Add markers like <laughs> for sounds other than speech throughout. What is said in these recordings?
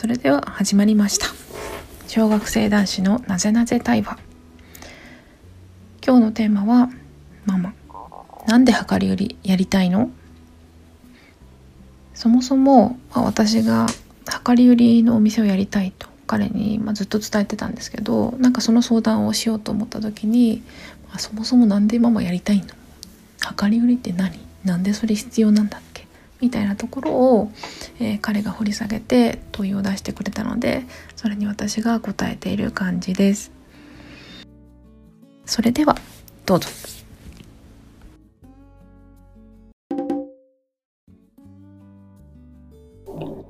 それでは始まりました。小学生男子のなぜなぜ対話。今日のテーマはママ。なんで量り売りやりたいの？そもそも、まあ、私が量り売りのお店をやりたいと彼に、まあ、ずっと伝えてたんですけどなんかその相談をしようと思った時に、まあ、そもそもなんでママやりたいの？量り売りって何？なんでそれ必要なんだ？っけみたいなところを、えー、彼が掘り下げて問いを出してくれたのでそれに私が答えている感じです。それではどうぞ。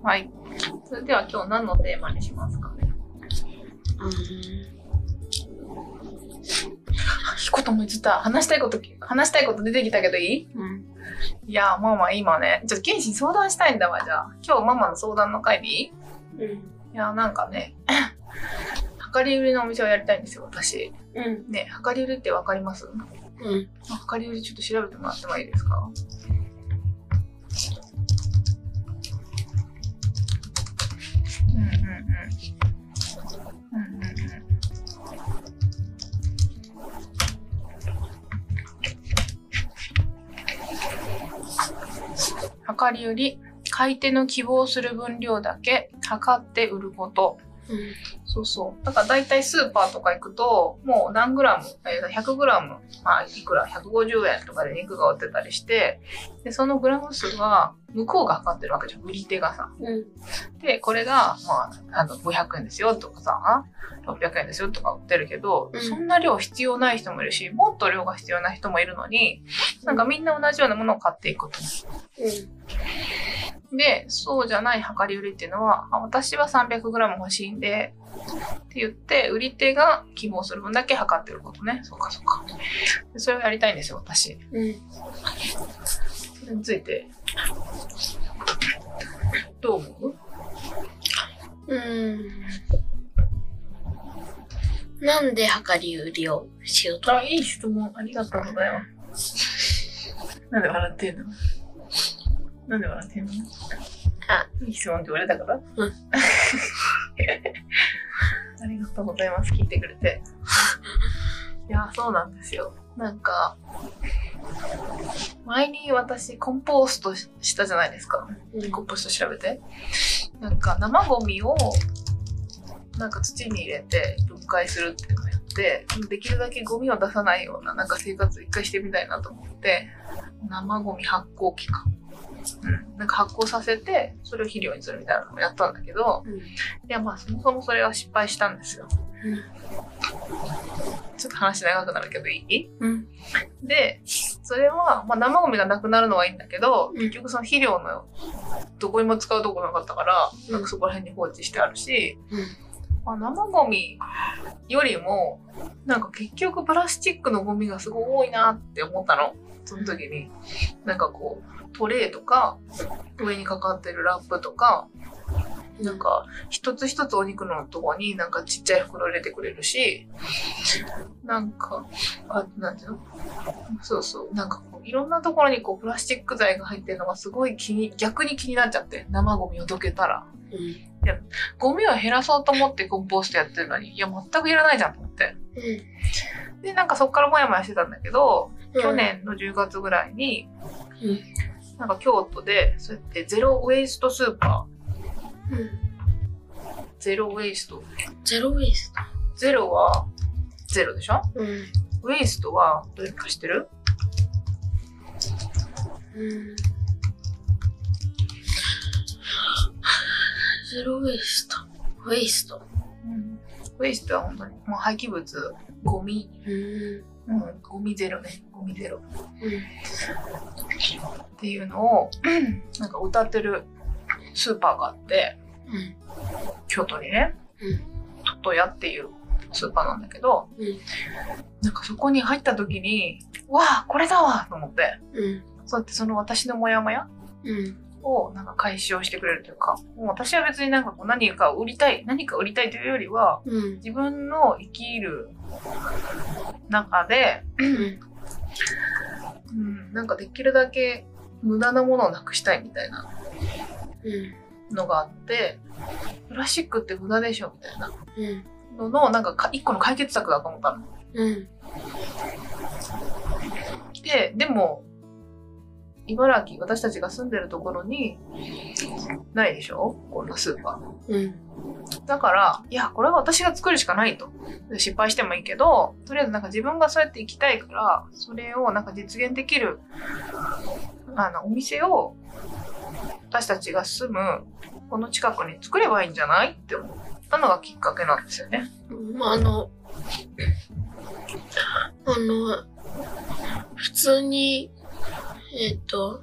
はい。それでは今日何のテーマにしますか？ねひことも言ってた。話したいこと話したいこと出てきたけどいい、うん、いやママ今ねちょっと剣心相談したいんだわじゃあ。今日ママの相談の会でいい、うん、いやなんかね <laughs> 量り売りのお店をやりたいんですよ私、うん、ね量り売りってわかります？うん。量り売りちょっと調べてもらってもいいですか？うんうん。うん。うんうん量り売り、買い手の希望する分量だけ測って売ること。そうそう。だから大体スーパーとか行くと、もう何グラム、100グラム、まあいくら、150円とかで肉が売ってたりして、で、そのグラム数は向こうが測ってるわけじゃん、売り手がさ。うん、で、これが、まあ、あの、500円ですよとかさ、600円ですよとか売ってるけど、うん、そんな量必要ない人もいるし、もっと量が必要な人もいるのに、なんかみんな同じようなものを買っていくと。うん、で、そうじゃない量り売りっていうのは、私は 300g 欲しいんで、って言って、売り手が希望する分だけ測ってることね。そうかそうか。それをやりたいんですよ、私。うん。それについて、どう思う？うん。なんで量り売りをしようと？あ、いい質問。ありがとうございます。なんで笑ってんの？なんで笑ってんの？あ、いい質問って言われたから？うん。ありがとうございます。聞いてくれて。いや、そうなんですよ。なんか、前に私コンポーストしたじゃないですか。コンポースト調べて。なんか生ゴミをなんか土に入れて分解するっていうのをやって、できるだけゴミを出さないようななんか生活一回してみたいなと思って、生ゴミ発酵機か。うん、なんか発酵させてそれを肥料にするみたいなのもやったんだけど、うん、いやまあそもそもそれは失敗したんですよ。うん、ちょっと話長くなるけどいい、うん、でそれは、まあ、生ゴミがなくなるのはいいんだけど、結局その肥料のどこにも使うとこなかったから、なんかそこら辺に放置してあるし、まあ、生ゴミよりもなんか結局プラスチックのゴミがすごい多いなって思ったの。その時に。なんかこうトレーとか、上にかかってるラップとか、なんか、一つ一つお肉のとこになんかちっちゃい袋入れてくれるし、なんか、あ、なんていうの？そうそう、なんかこう、いろんなところにこう、プラスチック材が入ってるのがすごい気に、逆に気になっちゃって、生ゴミをどけたら。うん、いや、ゴミを減らそうと思ってコンポストやってるのに、いや、全くいらないじゃんと思って。うん、で、なんかそっからもやもやしてたんだけど、去年の10月ぐらいに、うん、なんか京都で、そうやってゼロウェイストスーパー。うん。ゼロウェイスト。ゼロウェイストゼロはゼロでしょ？うん。ウェイストはどれか知ってる？うん。ゼロウェイスト。ウェイスト。うん。ウェイストは本当にもう廃棄物、ゴミ。うん。うん、ゴミゼロね。ゴミゼロ。うん。っていうのを、なんか歌ってるスーパーがあって、うん、京都にね、うん、トトヤっていうスーパーなんだけど、うん、なんかそこに入った時に、わあ、これだわと思って、うん、そうやってその私のモヤモヤ、うんをなんか解消してくれるというか、もう私は別になんかこう何か売りたい、何か売りたいというよりは、うん、自分の生きる中で、うん、なんかできるだけ無駄なものをなくしたいみたいな。うん。のがあって、プラスチックって無駄でしょみたいなうん。のの、なんかか一個の解決策だと思ったの。うん。で、でも、茨城、私たちが住んでるところに、ないでしょ？こんなスーパー。うん。だから、いや、これは私が作るしかないと。失敗してもいいけど、とりあえずなんか自分がそうやって行きたいから、それをなんか実現できる、あの、お店を、私たちが住む、この近くに作ればいいんじゃないって思ったのがきっかけなんですよね。まあ、あの、あの、普通に、えっ、と、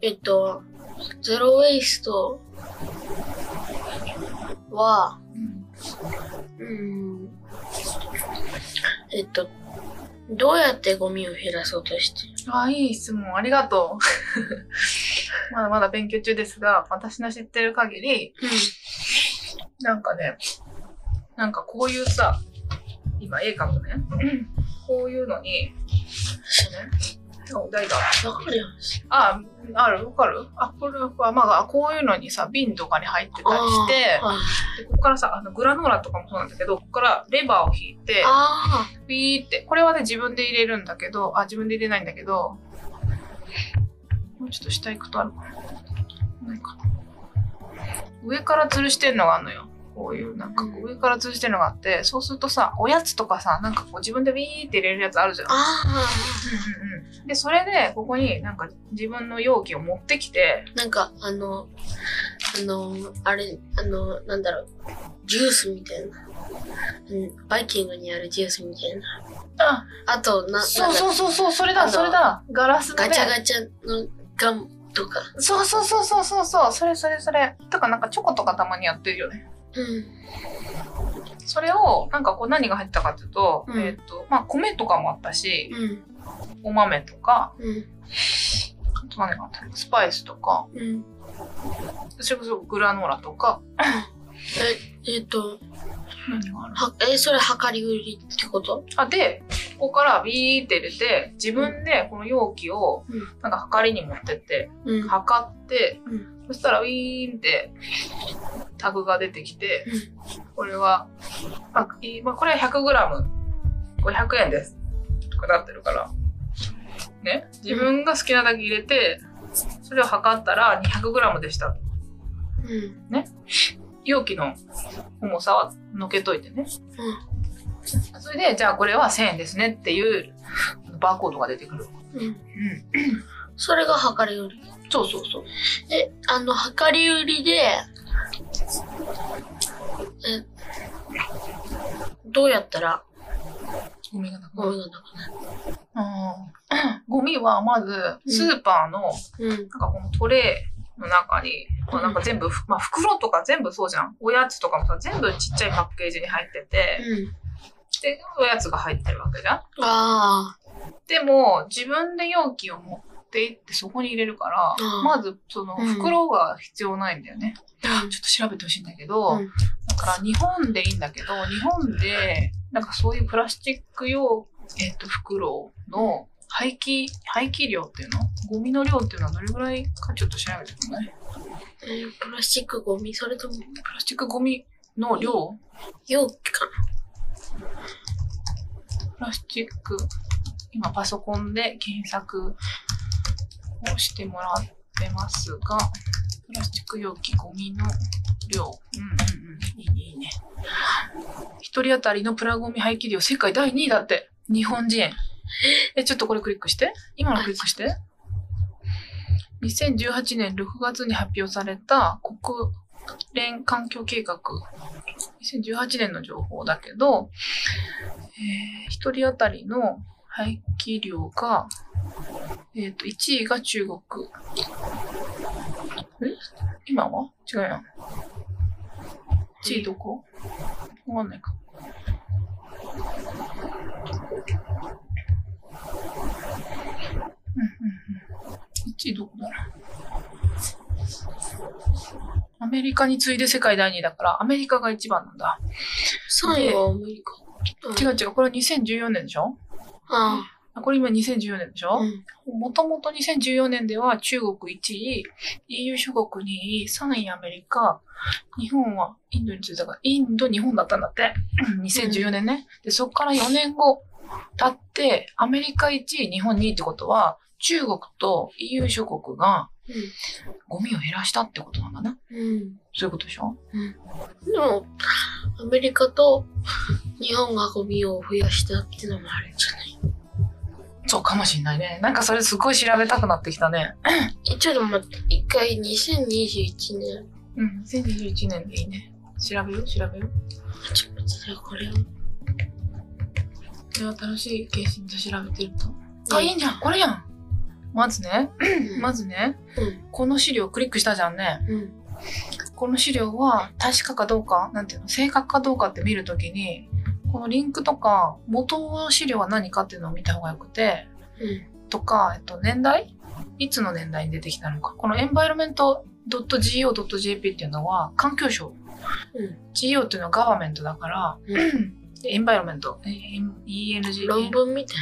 えっ、と、ゼロウェイストは、うん、えっ、と、どうやってゴミを減らそうとしてるあ、いい質問、ありがとう。<laughs> まだまだ勉強中ですが、私の知ってる限り、なんかね、なんかこういうさ、今絵描くね。こういうのに、ね、お題が。わかります。あ、あるわかるあ、これは、まあ、こういうのにさ、瓶とかに入ってたりして、はい、でここからさ、あの、グラノーラとかもそうなんだけど、ここからレバーを引いて、あピーって、これはね、自分で入れるんだけど、あ、自分で入れないんだけど、もうちょっと下行くとあるかな。ないかな。上から吊るしてんのがあるのよ。こういう、なんかこう上から吊るしてんのがあって、そうするとさ、おやつとかさ、なんかこう自分でビーって入れるやつあるじゃんうんうんうん。で、それで、ここになんか自分の容器を持ってきて、あ、なんか、あの、あの、あれ、あの、なんだろう、ジュースみたいな。うん、バイキングにあるジュースみたいな。あ、あと、な、そうう。そうそうそう、それだ、それだ。ガラスのね。ガチャガチャのガムとか。そうそうそうそうそうそう、それそれそれ。とかなんかチョコとかたまにやってるよね。うん。それを、なんかこう何が入ってたかっていうと、うんえっ、と、まあ米とかもあったし、うん。お豆とか、うん。あと何があったの？スパイスとか、うん。それこそグラノーラとか、え、えっ、と、何がある？は、え、それ量り売りってこと？あ、で、ここからビーって入れて、自分でこの容器をうん、なんか測りに持ってって、うん。測って、うんそしたらウィーンってタグが出てきて、これは、まあ、これは 100g500 円です。とかなってるから。ね？自分が好きなだけ入れて、それを測ったら 200g でした。うん。容器の重さはのけといてね。それで、じゃあこれは1000円ですねっていうバーコードが出てくる。うん。うん。うん。それが量り売り。そうそうそう。え、あの、量り売りで、え、どうやったらゴミがなくゴなる。ミがなくなるうんゴミはまず、スーパーの、うん。なんかこのトレーの中に、まあ、なんか全部、まあ袋とか全部そうじゃん。おやつとかもさ、全部ちっちゃいパッケージに入ってて、うん。で、おやつが入ってるわけじゃん。ああ。でも、自分で容器を持って行ってそこに入れるから、うんまずそのうん。袋が必要ないんだよね。ちょっと調べてほしいんだけど、うん。だから日本でいいんだけど、日本で、なんかそういうプラスチック用、えっ、と、袋の廃棄、廃棄量っていうの？ゴミの量っていうのはどれぐらいかちょっと調べてくれない。えープラスチックゴミ？それとも？プラスチックゴミの量？容器かプラスチック、今パソコンで検索をしてもらってますが、プラスチック容器ゴミの量。うんうんうん。いいね、いいね。一人当たりのプラゴミ廃棄量世界第2位だって。日本人。え、ちょっとこれクリックして。今のクリックして。2018年6月に発表された国連環境計画。2018年の情報だけど、えー一人当たりの廃棄量が、えっ、と、1位が中国。え？今は？違うやん。1位どこ？わかんないか。うんうんうん。1位どこだろう？アメリカに次いで世界第2位だから、アメリカが一番なんだ。3位はアメリカ。うん違う違う、これは2014年でしょ？ああこれ今2014年でしょ？うん。もともと2014年では中国1位、EU 諸国2位、3位アメリカ、日本はインドについてたから、インド、日本だったんだって。2014年ね。で、そこから4年後経って、アメリカ1位、日本2位ってことは、中国と EU 諸国がゴミを減らしたってことなんだな。うん。そういうことでしょ？でも、アメリカと日本がゴミを増やしたってのもあるんじゃない？そうかもしんないね。なんかそれすごい調べたくなってきたね。え、ちょっと待って、一回2021年。うん、2021年でいいね。調べよう、調べよう。ちょっと待って、これを。これは楽しいケースで調べてると。あ、いいんじゃんこれやんまずね、まずね、うん。この資料クリックしたじゃんね。うん。この資料は確かかどうか、なんていうの、正確かどうかって見るときに、このリンクとか、元の資料は何かっていうのを見た方がよくて、うん。とか、えっと、年代？いつの年代に出てきたのか。このエンバイロメント .go.jp っていうのは環境省。うん。GO っていうのはガバメントだから、うでエンバイロメント。え ENG。論文みたい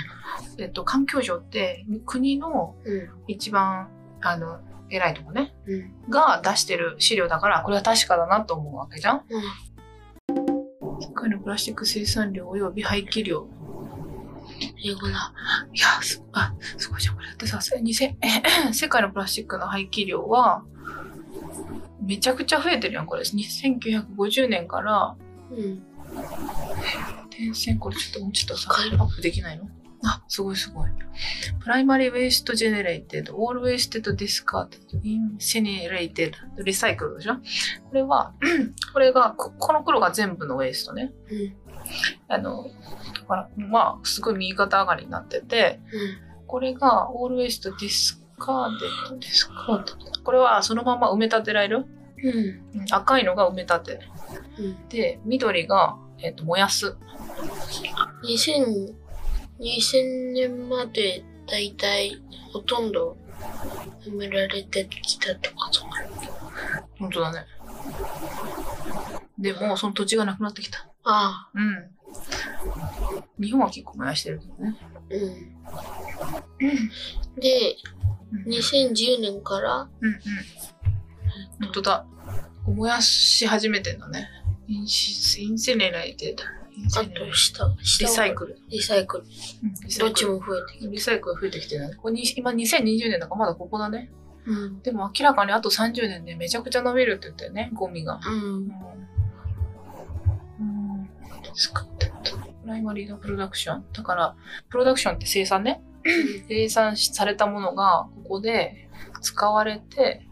えっと、環境省って国のな。うん。一番、あの、偉いとこね、うん。が出してる資料だから、これは確かだなと思うわけじゃん。世界のプラスチック生産量及び廃棄量。英語だ。いや、す、あ、すごいじゃん。これだってさ、せ2000え <clears throat> 世界のプラスチックの廃棄量は、めちゃくちゃ増えてるやん、これ。1950年から、うん。点線、これちょっともうちょっとさ、アップできないの？あ、すごいすごい。 primary waste generated、all waste discarded、incinerated、リサイクルでしょ？これは、<clears throat> これが、ここの黒が全部の waste ね。うん。あの、だからまあ、すごい右肩上がりになってて、これが、 all waste discarded、discarded。これはそのまま埋め立てられる？赤いのが埋め立て。うん。で、緑が、えっ、と、燃やす。2000、2000年までだいたいほとんど埋められてきたってことか本当だね。でも、その土地がなくなってきた。ああ。うん。日本は結構燃やしてるけどね。うん。で、うん2010年から、うんうん。本当だ。燃やし始めてんだね。インシインセネラ。あと下、下はリサイクル。リサイクル。どっちも増えてきリサイクルが増えてきてるね。これに今2020年だからまだここだね。た。うん。でも明らかにあと30年でめちゃくちゃ伸びるって言ったよね、ゴミが。うん。うん。作ってプライマリーのプロダクション？だから、プロダクションって生産ね。生産しされたものがここで使われて、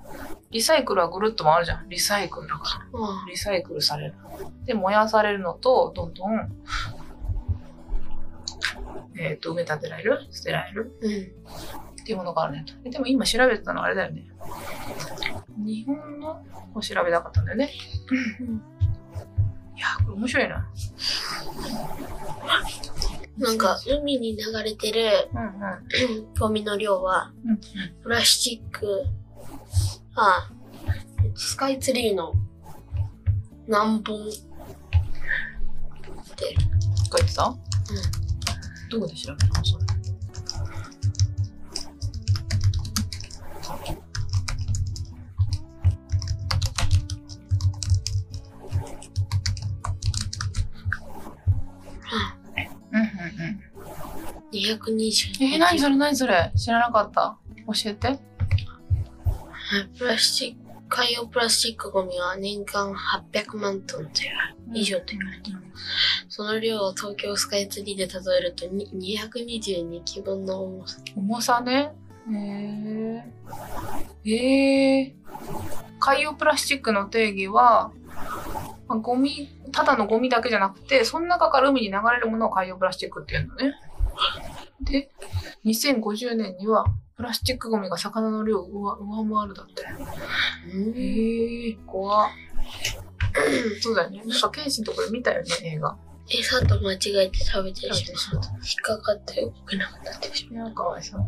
リサイクルはぐるっと回るじゃん。リサイクルだから。あリサイクルされる。で、燃やされるのと、どんどん、えっ、と、埋め立てられる？捨てられる？うん。っていうものがあるねと。えでも今調べてたのはあれだよね。日本のを調べたかったんだよね。いやー、これ面白いな。なんか、海に流れてるうんうん。ゴミの量は、うんプラスチック、あ、スカイツリーの何本って、書いてたどこで調べたのそれ。220。えー、何それ何それ？知らなかった。教えて。プラスチック、海洋プラスチックゴミは年間800万トンという以上と言われている。その量を東京スカイツリーで例えるとに222基分の重さ。重さね。へえ。ええ。海洋プラスチックの定義は、まあ、ゴミ、ただのゴミだけじゃなくて、その中から海に流れるものを海洋プラスチックっていうのね。で、2050年には、プラスチックゴミが魚の量を上上回るだって。へえ、怖っ。<clears throat> そうだよね。なんか、ケンシンとこれ見たよね、映画。餌と間違えて食べてしまう。食引っかかって動けなくなってしまいや、かわいそう。う。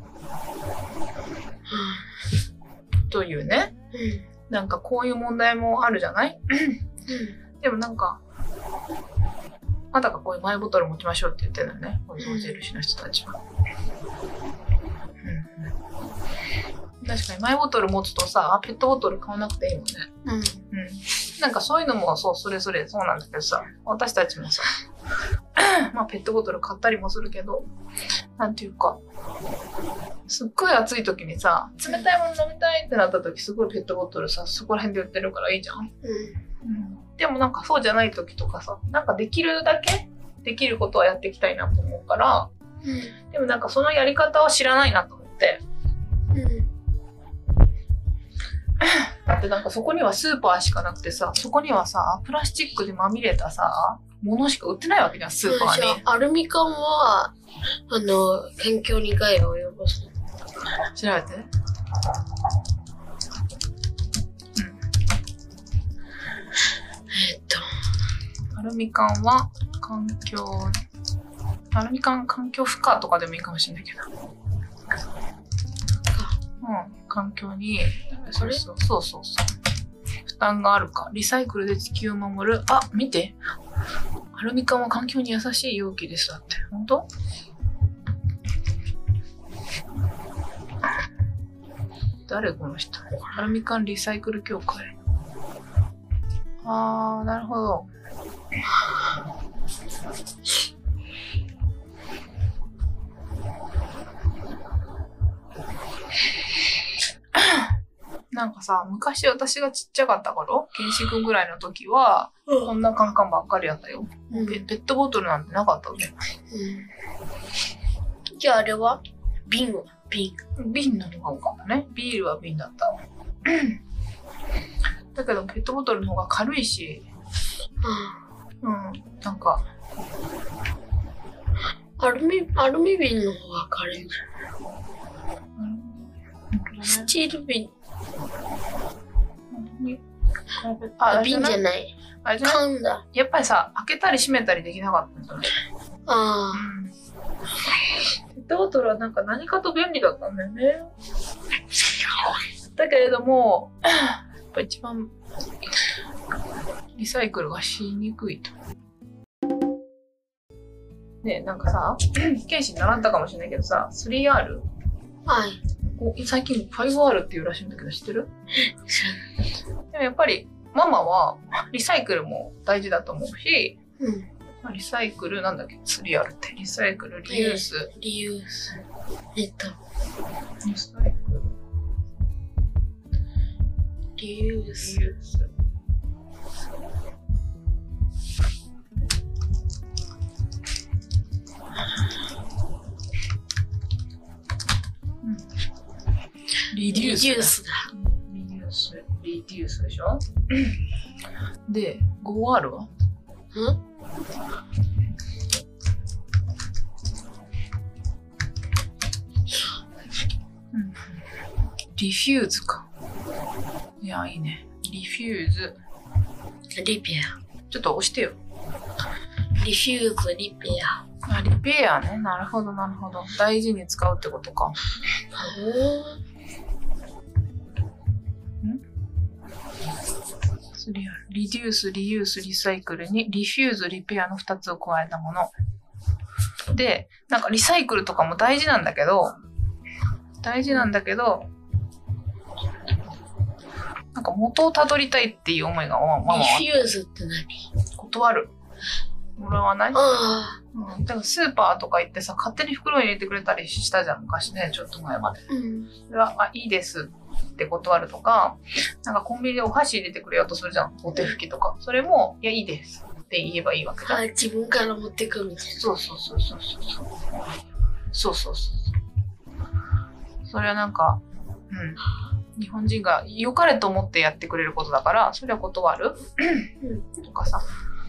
<sighs> というね。うん。なんかこういう問題もあるじゃない？うん。でもなんか、あたかこういうマイボトル持ちましょうって言ってるのよね。こういう象印の人たちは。確かにマイボトル持つとさ、ペットボトル買わなくていいもんね。うん。うん。なんかそういうのもそう、それぞれそうなんだけどさ、私たちもさ、<clears throat> まあペットボトル買ったりもするけど、なんていうか、すっごい暑い時にさ、冷たいもの飲みたいってなった時、すごいペットボトルさ、そこら辺で売ってるからいいじゃん。うん。うん。でもなんかそうじゃない時とかさ、なんかできるだけできることはやっていきたいなと思うから、うん。でもなんかそのやり方は知らないなと思って、うん。だってなんかそこにはスーパーしかなくてさ、そこにはさ、プラスチックでまみれたさ、ものしか売ってないわけじゃん、スーパーに。あ、アルミ缶は、あの、環境に害を及ぼす。調べて。えっと、アルミ缶は環境、アルミ缶環境負荷とかでもいいかもしれないけど。うん、環境に、そうそうそうそう。負担があるか。リサイクルで地球を守る。あ、見て。アルミ缶は環境に優しい容器です。だって。本当誰この人？アルミ缶リサイクル協会。あー、なるほど。<coughs> なんかさ、昔私がちっちゃかった頃、健志くんぐらいの時は、こんなカンカンばっかりやったよ。うん。ペペットボトルなんてなかったね。うん。じゃああれは？瓶は瓶。瓶の方が多かったね。ビールは瓶だった。だけどペットボトルの方が軽いし、うん。うん、なんか、アルミ、アルミ瓶の方が軽い。スチール瓶。あ、瓶じゃない。あれじゃない？缶だ。やっぱりさ、開けたり閉めたりできなかったんだね。あペットボトルはなんか何かと便利だったんだよね。だけれども、やっぱ一番リサイクルがしにくいと。ねえ、なんかさ、ケンシに習ったかもしれないけどさ、3R? あ。はい。お最近 5R っていうらしいんだけど知ってる？でもやっぱりママはリサイクルも大事だと思うし、うん。まあリサイクルなんだっけ ?3R って。リサイクル、リユース。リユース。えっと、リサイクル、リユーリス。ユース。うんリデュース。リユースだ。リデュース。リデュースでしょ？で、5R はん？リフューズか。いや、いいね。リフューズ。リペちょっと押してよ。ア。リフューズ、リペア。あ、リペアね。なるほど、なるほど。大事に使うってことか。それやリデュース、リユース、リサイクルにリフューズ、リペアの2つを加えたもの。で、なんかリサイクルとかも大事なんだけど、大事なんだけど、なんか元をたどりたいっていう思いがママはリフューズって何？断る。もらわない？あうん。だからスーパーとか行ってさ、勝手に袋に入れてくれたりしたじゃん、昔ね、ちょっと前まで。あ。うん。あ、いいですって断るとか、なんかコンビニでお箸入れてくれようとするじゃん。お手拭きとか。それも、いや、いいですって言えばいいわけじゃん。あ、自分から持ってくみたいそうそうそうそうそう。そうそうそう。それはなんか、うん。日本人が良かれと思ってやってくれることだから、それは断るとかさ。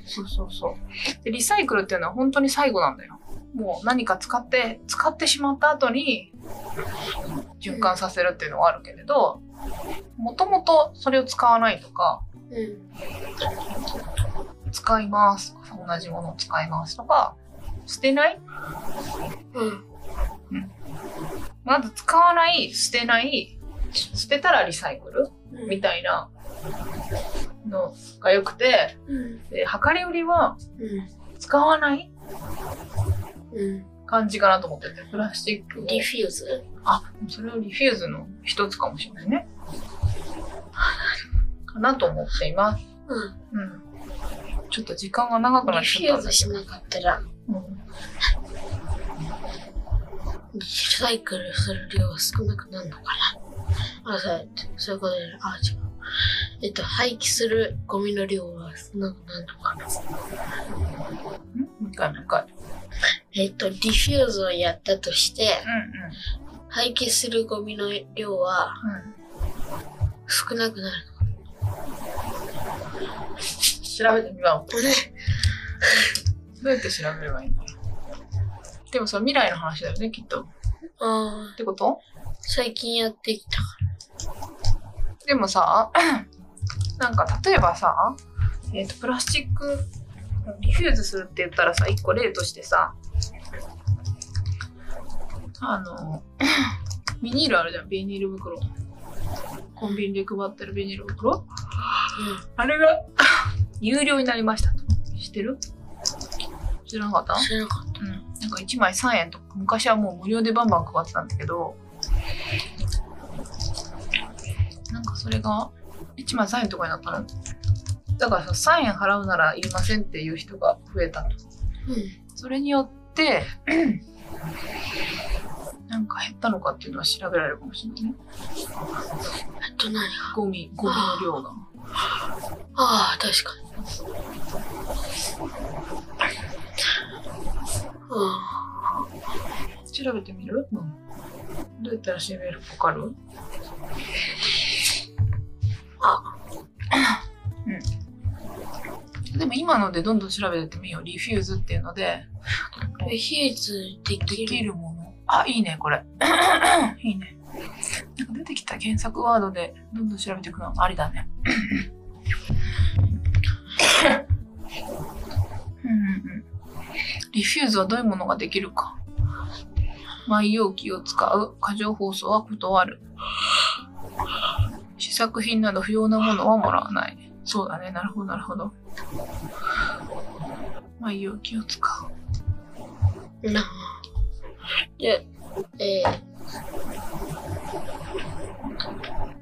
そうそうそう。で、リサイクルっていうのは本当に最後なんだよ。もう何か使って、使ってしまった後に循環させるっていうのはあるけれど、もともとそれを使わないとか、な。うん。使います。同じものを使いますとか、捨てない？うん。まず使わない、捨てない、捨てたらリサイクル？うん。みたいなのが良くて、うん。で、量り売りはうん。使わない？うん。感じかなと思ってて、プラスチックを。リフューズ？あ、それをリフューズの一つかもしれないね。かなと思っています。うん。うん。ちょっと時間が長くなっリフちゃったんだけューズしなかったら、ど。うんリサイクルする量が少なくなるのかな？あ、そう、そういうことで、あ、違う。えっと、廃棄するゴミの量が少なくなるのかな？う一回もう一回。えっと、リフューズをやったとして、うん廃棄するゴミの量はうん。うん。少なくなる調べてみよ。う。どうやって調べればいいの？でもそれ未来の話だよね、きっと。っああ、てこと？最近やってきたかでもさ、<coughs> なんか例えばさ、えっ、と、プラスチック、リフューズするって言ったらさ、一個例としてさ、あの、ビニールあるじゃん、ビニール袋。コンビニで配ってるビニール袋ら。あれが、有料になりましたと。知ってる？知らなかった？うん。知らなかっうん。なんか1枚3円とか、昔はもう無料でバンバン配ってたんだけど、なんかそれが1枚3円とかになったの。だからさ、3円払うならいりませんっていう人が増えたと。た。うん。それによって、なんか減ったのかっていうのは調べられるかもしれないね。あと何がゴミ、ゴミの量が。ああ、確かに。あ調べてみる、うん、どうやったら調べるかわかる？あ。うん。でも今のでどんどん調べてみよう。リフューズっていうので、リフューズでできる。きるもの。あ、いいね、これ。<coughs> いいね。なんか出てきた検索ワードでどんどん調べていくのありだね。<coughs> うん。リフューズはどういうものができるか。マイ容器を使う。過剰包装は断る。試作品など不要なものはもらわない。そうだね。なるほど、なるほど。マイ容器を使う。なで、えー、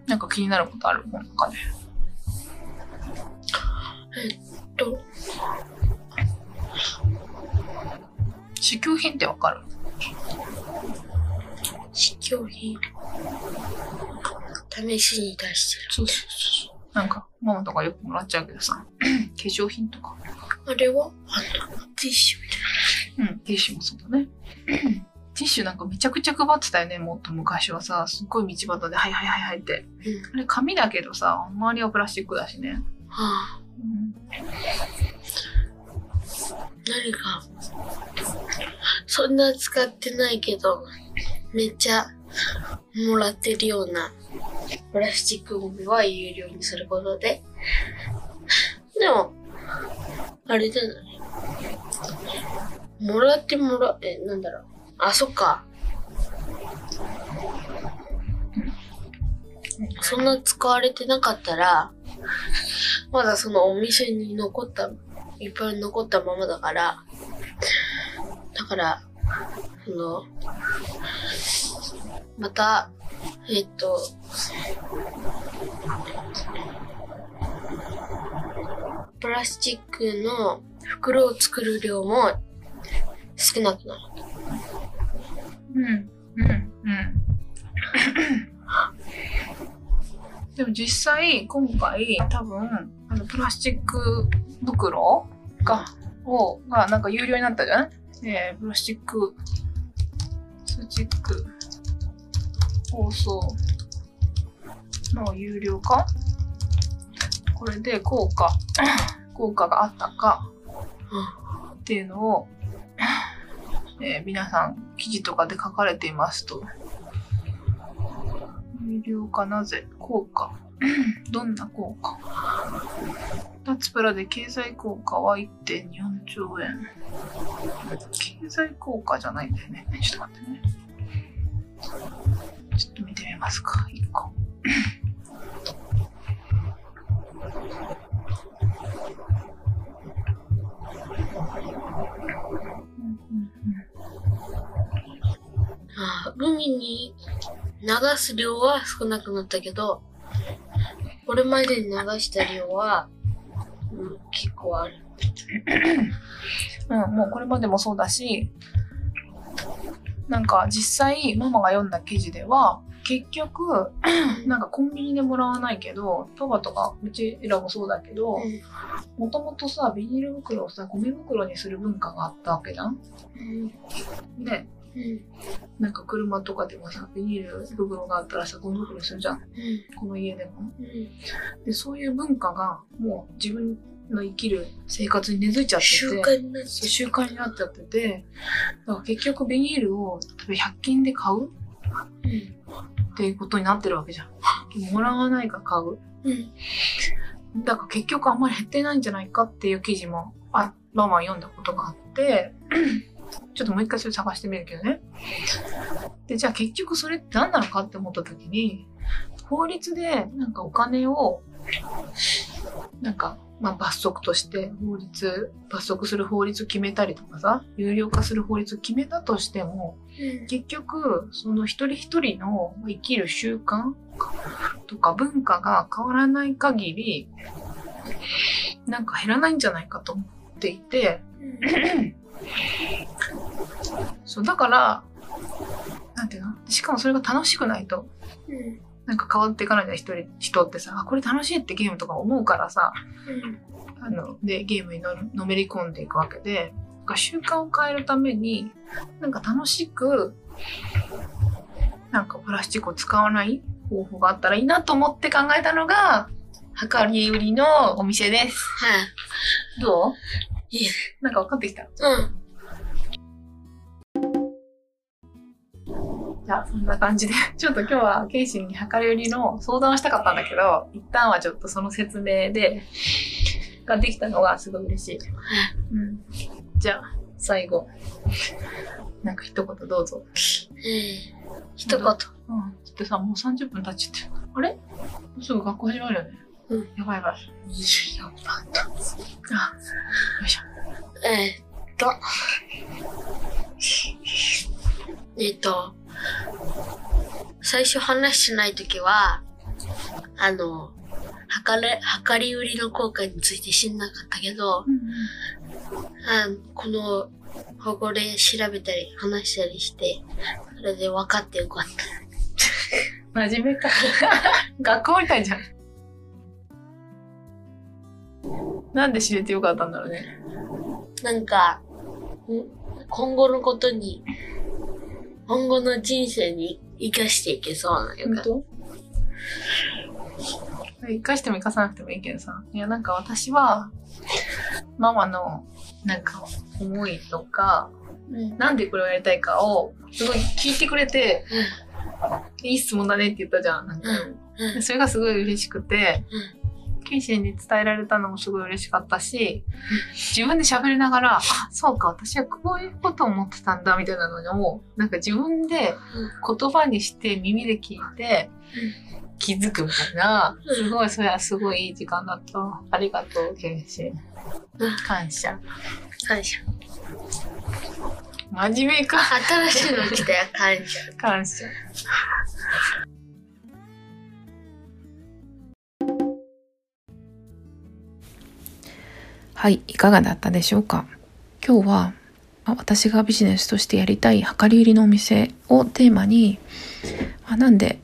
なんか気になることあるこの中で。と、試供品ってわかる？試供品。試しに出してる。そうそうそう。なんか、ママとかよくもらっちゃうけどさ、<clears throat> 化粧品とか。あれは？あの、ティッシュみたいうん、ティッシュもそうだね。ティッシュなんかめちゃくちゃ配ってたよね、もっと昔はさ、すっごい道端で、はいはいはいはいって。な。うん。あれ紙だけどさ、周りはプラスチックだしね。はあ、うん、何か、そんな使ってないけど、めっちゃもらってるようなプラスチックゴミは有料にすることで、でも、あれじゃない？もらってもら、え、なんだろう。あ、そっか。そんな使われてなかったら、まだそのお店に残った、いっぱい残ったままだから、だから、その、また、えっと、プラスチックの袋を作る量も少なくなる。うん、うん、うん。<coughs> でも実際、今回、多分、あの、プラスチック袋が、を、が、なんか有料になったじゃん？えー、プラスチック、スチック、包装の有料化？これで効果、<coughs> 効果があったかっていうのを、えー皆さん記事とかで書かれていますと。有料化なぜ？効果 <clears throat> どんな効果？脱プラで経済効果は1.4兆円。経済効果じゃないんだよね。ちょっと待ってね。ちょっと見てみますか。一個。海に流す量は少なくなったけど、これまでに流した量は、うん、結構ある。<coughs> うん、もうこれまでもそうだし、なんか実際ママが読んだ記事では、結局、なんかコンビニでもらわないけど、パパとかうちらもそうだけど、もともとさ、ビニール袋をさ、ゴミ袋にする文化があったわけじゃんうん。で、うん。なんか車とかでもさ、ビニール袋があったらさ、ゴミ袋にするじゃん。この家でも。うん。で、そういう文化がもう自分の生きる生活に根付いちゃってて。習慣になっちそう習慣になっちゃってて、だから結局ビニールを例えば100均で買う。っていうことになってるわけじゃん。もらわないか買う。だから結局あんまり減ってないんじゃないかっていう記事も、あ、ママは読んだことがあって、ちょっともう一回それ探してみるけどね。で、じゃあ結局それって何なのかって思った時に、法律でなんかお金を、なんか、まあ罰則として法律、罰則する法律を決めたりとかさ、有料化する法律を決めたとしても、結局、その一人一人の生きる習慣とか文化が変わらない限り、なんか減らないんじゃないかと思っていて、<laughs> そう、だから、なんていうの？しかもそれが楽しくないと、うん。なんか変わっていかないじゃん、一人、人ってさ、あ、これ楽しいってゲームとか思うからさ、うん。あの、で、ゲームにののめり込んでいくわけで、なんか習慣を変えるために、なんか楽しく、なんかプラスチックを使わない方法があったらいいなと思って考えたのが、量り売りのお店です。はい。どう？い <laughs> いなんか分かってきた。うん。じゃあ、そんな感じで、<laughs> ちょっと今日はケイシーに量り売りの相談をしたかったんだけど、一旦はちょっとその説明で、ができたのがすごい嬉しい。うん。じゃあ、最後。なんか一言どうぞ。うん。一言。うん。ちょっとさ、もう30分経っちゃってる。あれ？もうすぐ学校始まるよね。うん。やばいやばい。24番と。あ、よいしょ。えーっと。えーっと。最初話しないときは、あの、測れ、測り売りの効果について知んなかったけど、あこの保護で調べたり話したりして、それで分かってよかった。真面目か。<laughs> 学校みたいじゃん。なんで知れてよかったんだろうね。なんか、ん今後のことに、今後の人生に生かしていけそうなよかった。当生かしても生かさなくてもいいけどさ。いや、なんか私は、ママの、なんか、思いとか、うん。なんでこれをやりたいかを、すごい聞いてくれて、いい質問だねって言ったじゃん。なんかうん。でそれがすごい嬉しくて、ケイシーに伝えられたのもすごい嬉しかったし、自分で喋りながら、あ、そうか、私はこういうことを思ってたんだ、みたいなのを、なんか自分で言葉にして耳で聞いて、気づくみたいな、すごい、それはすごいいい時間だった。ありがとう、ケイシー。うん感謝。感謝。真面目か。新しいの来たよ、感謝。感謝。はい、いかがだったでしょうか？今日はあ私がビジネスとしてやりたい量り売りのお店をテーマに、まあ、なんで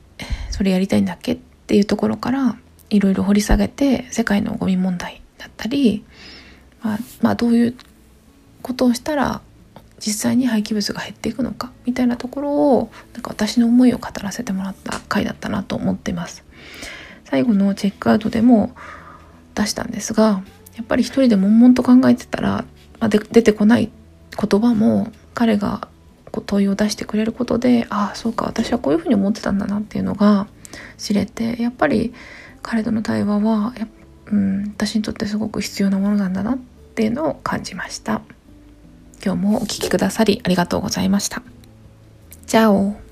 それやりたいんだっけ？っていうところからいろいろ掘り下げて世界のゴミ問題だったり、まあ、まあどういうことをしたら実際に廃棄物が減っていくのかみたいなところをなんか私の思いを語らせてもらった回だったなと思っています。最後のチェックアウトでも出したんですがやっぱり一人で悶々と考えてたら、まあ、で出てこない言葉も彼が問いを出してくれることでああそうか私はこういうふうに思ってたんだなっていうのが知れてやっぱり彼との対話はうん、私にとってすごく必要なものなんだなっていうのを感じました今日もお聞きくださりありがとうございました。チャオ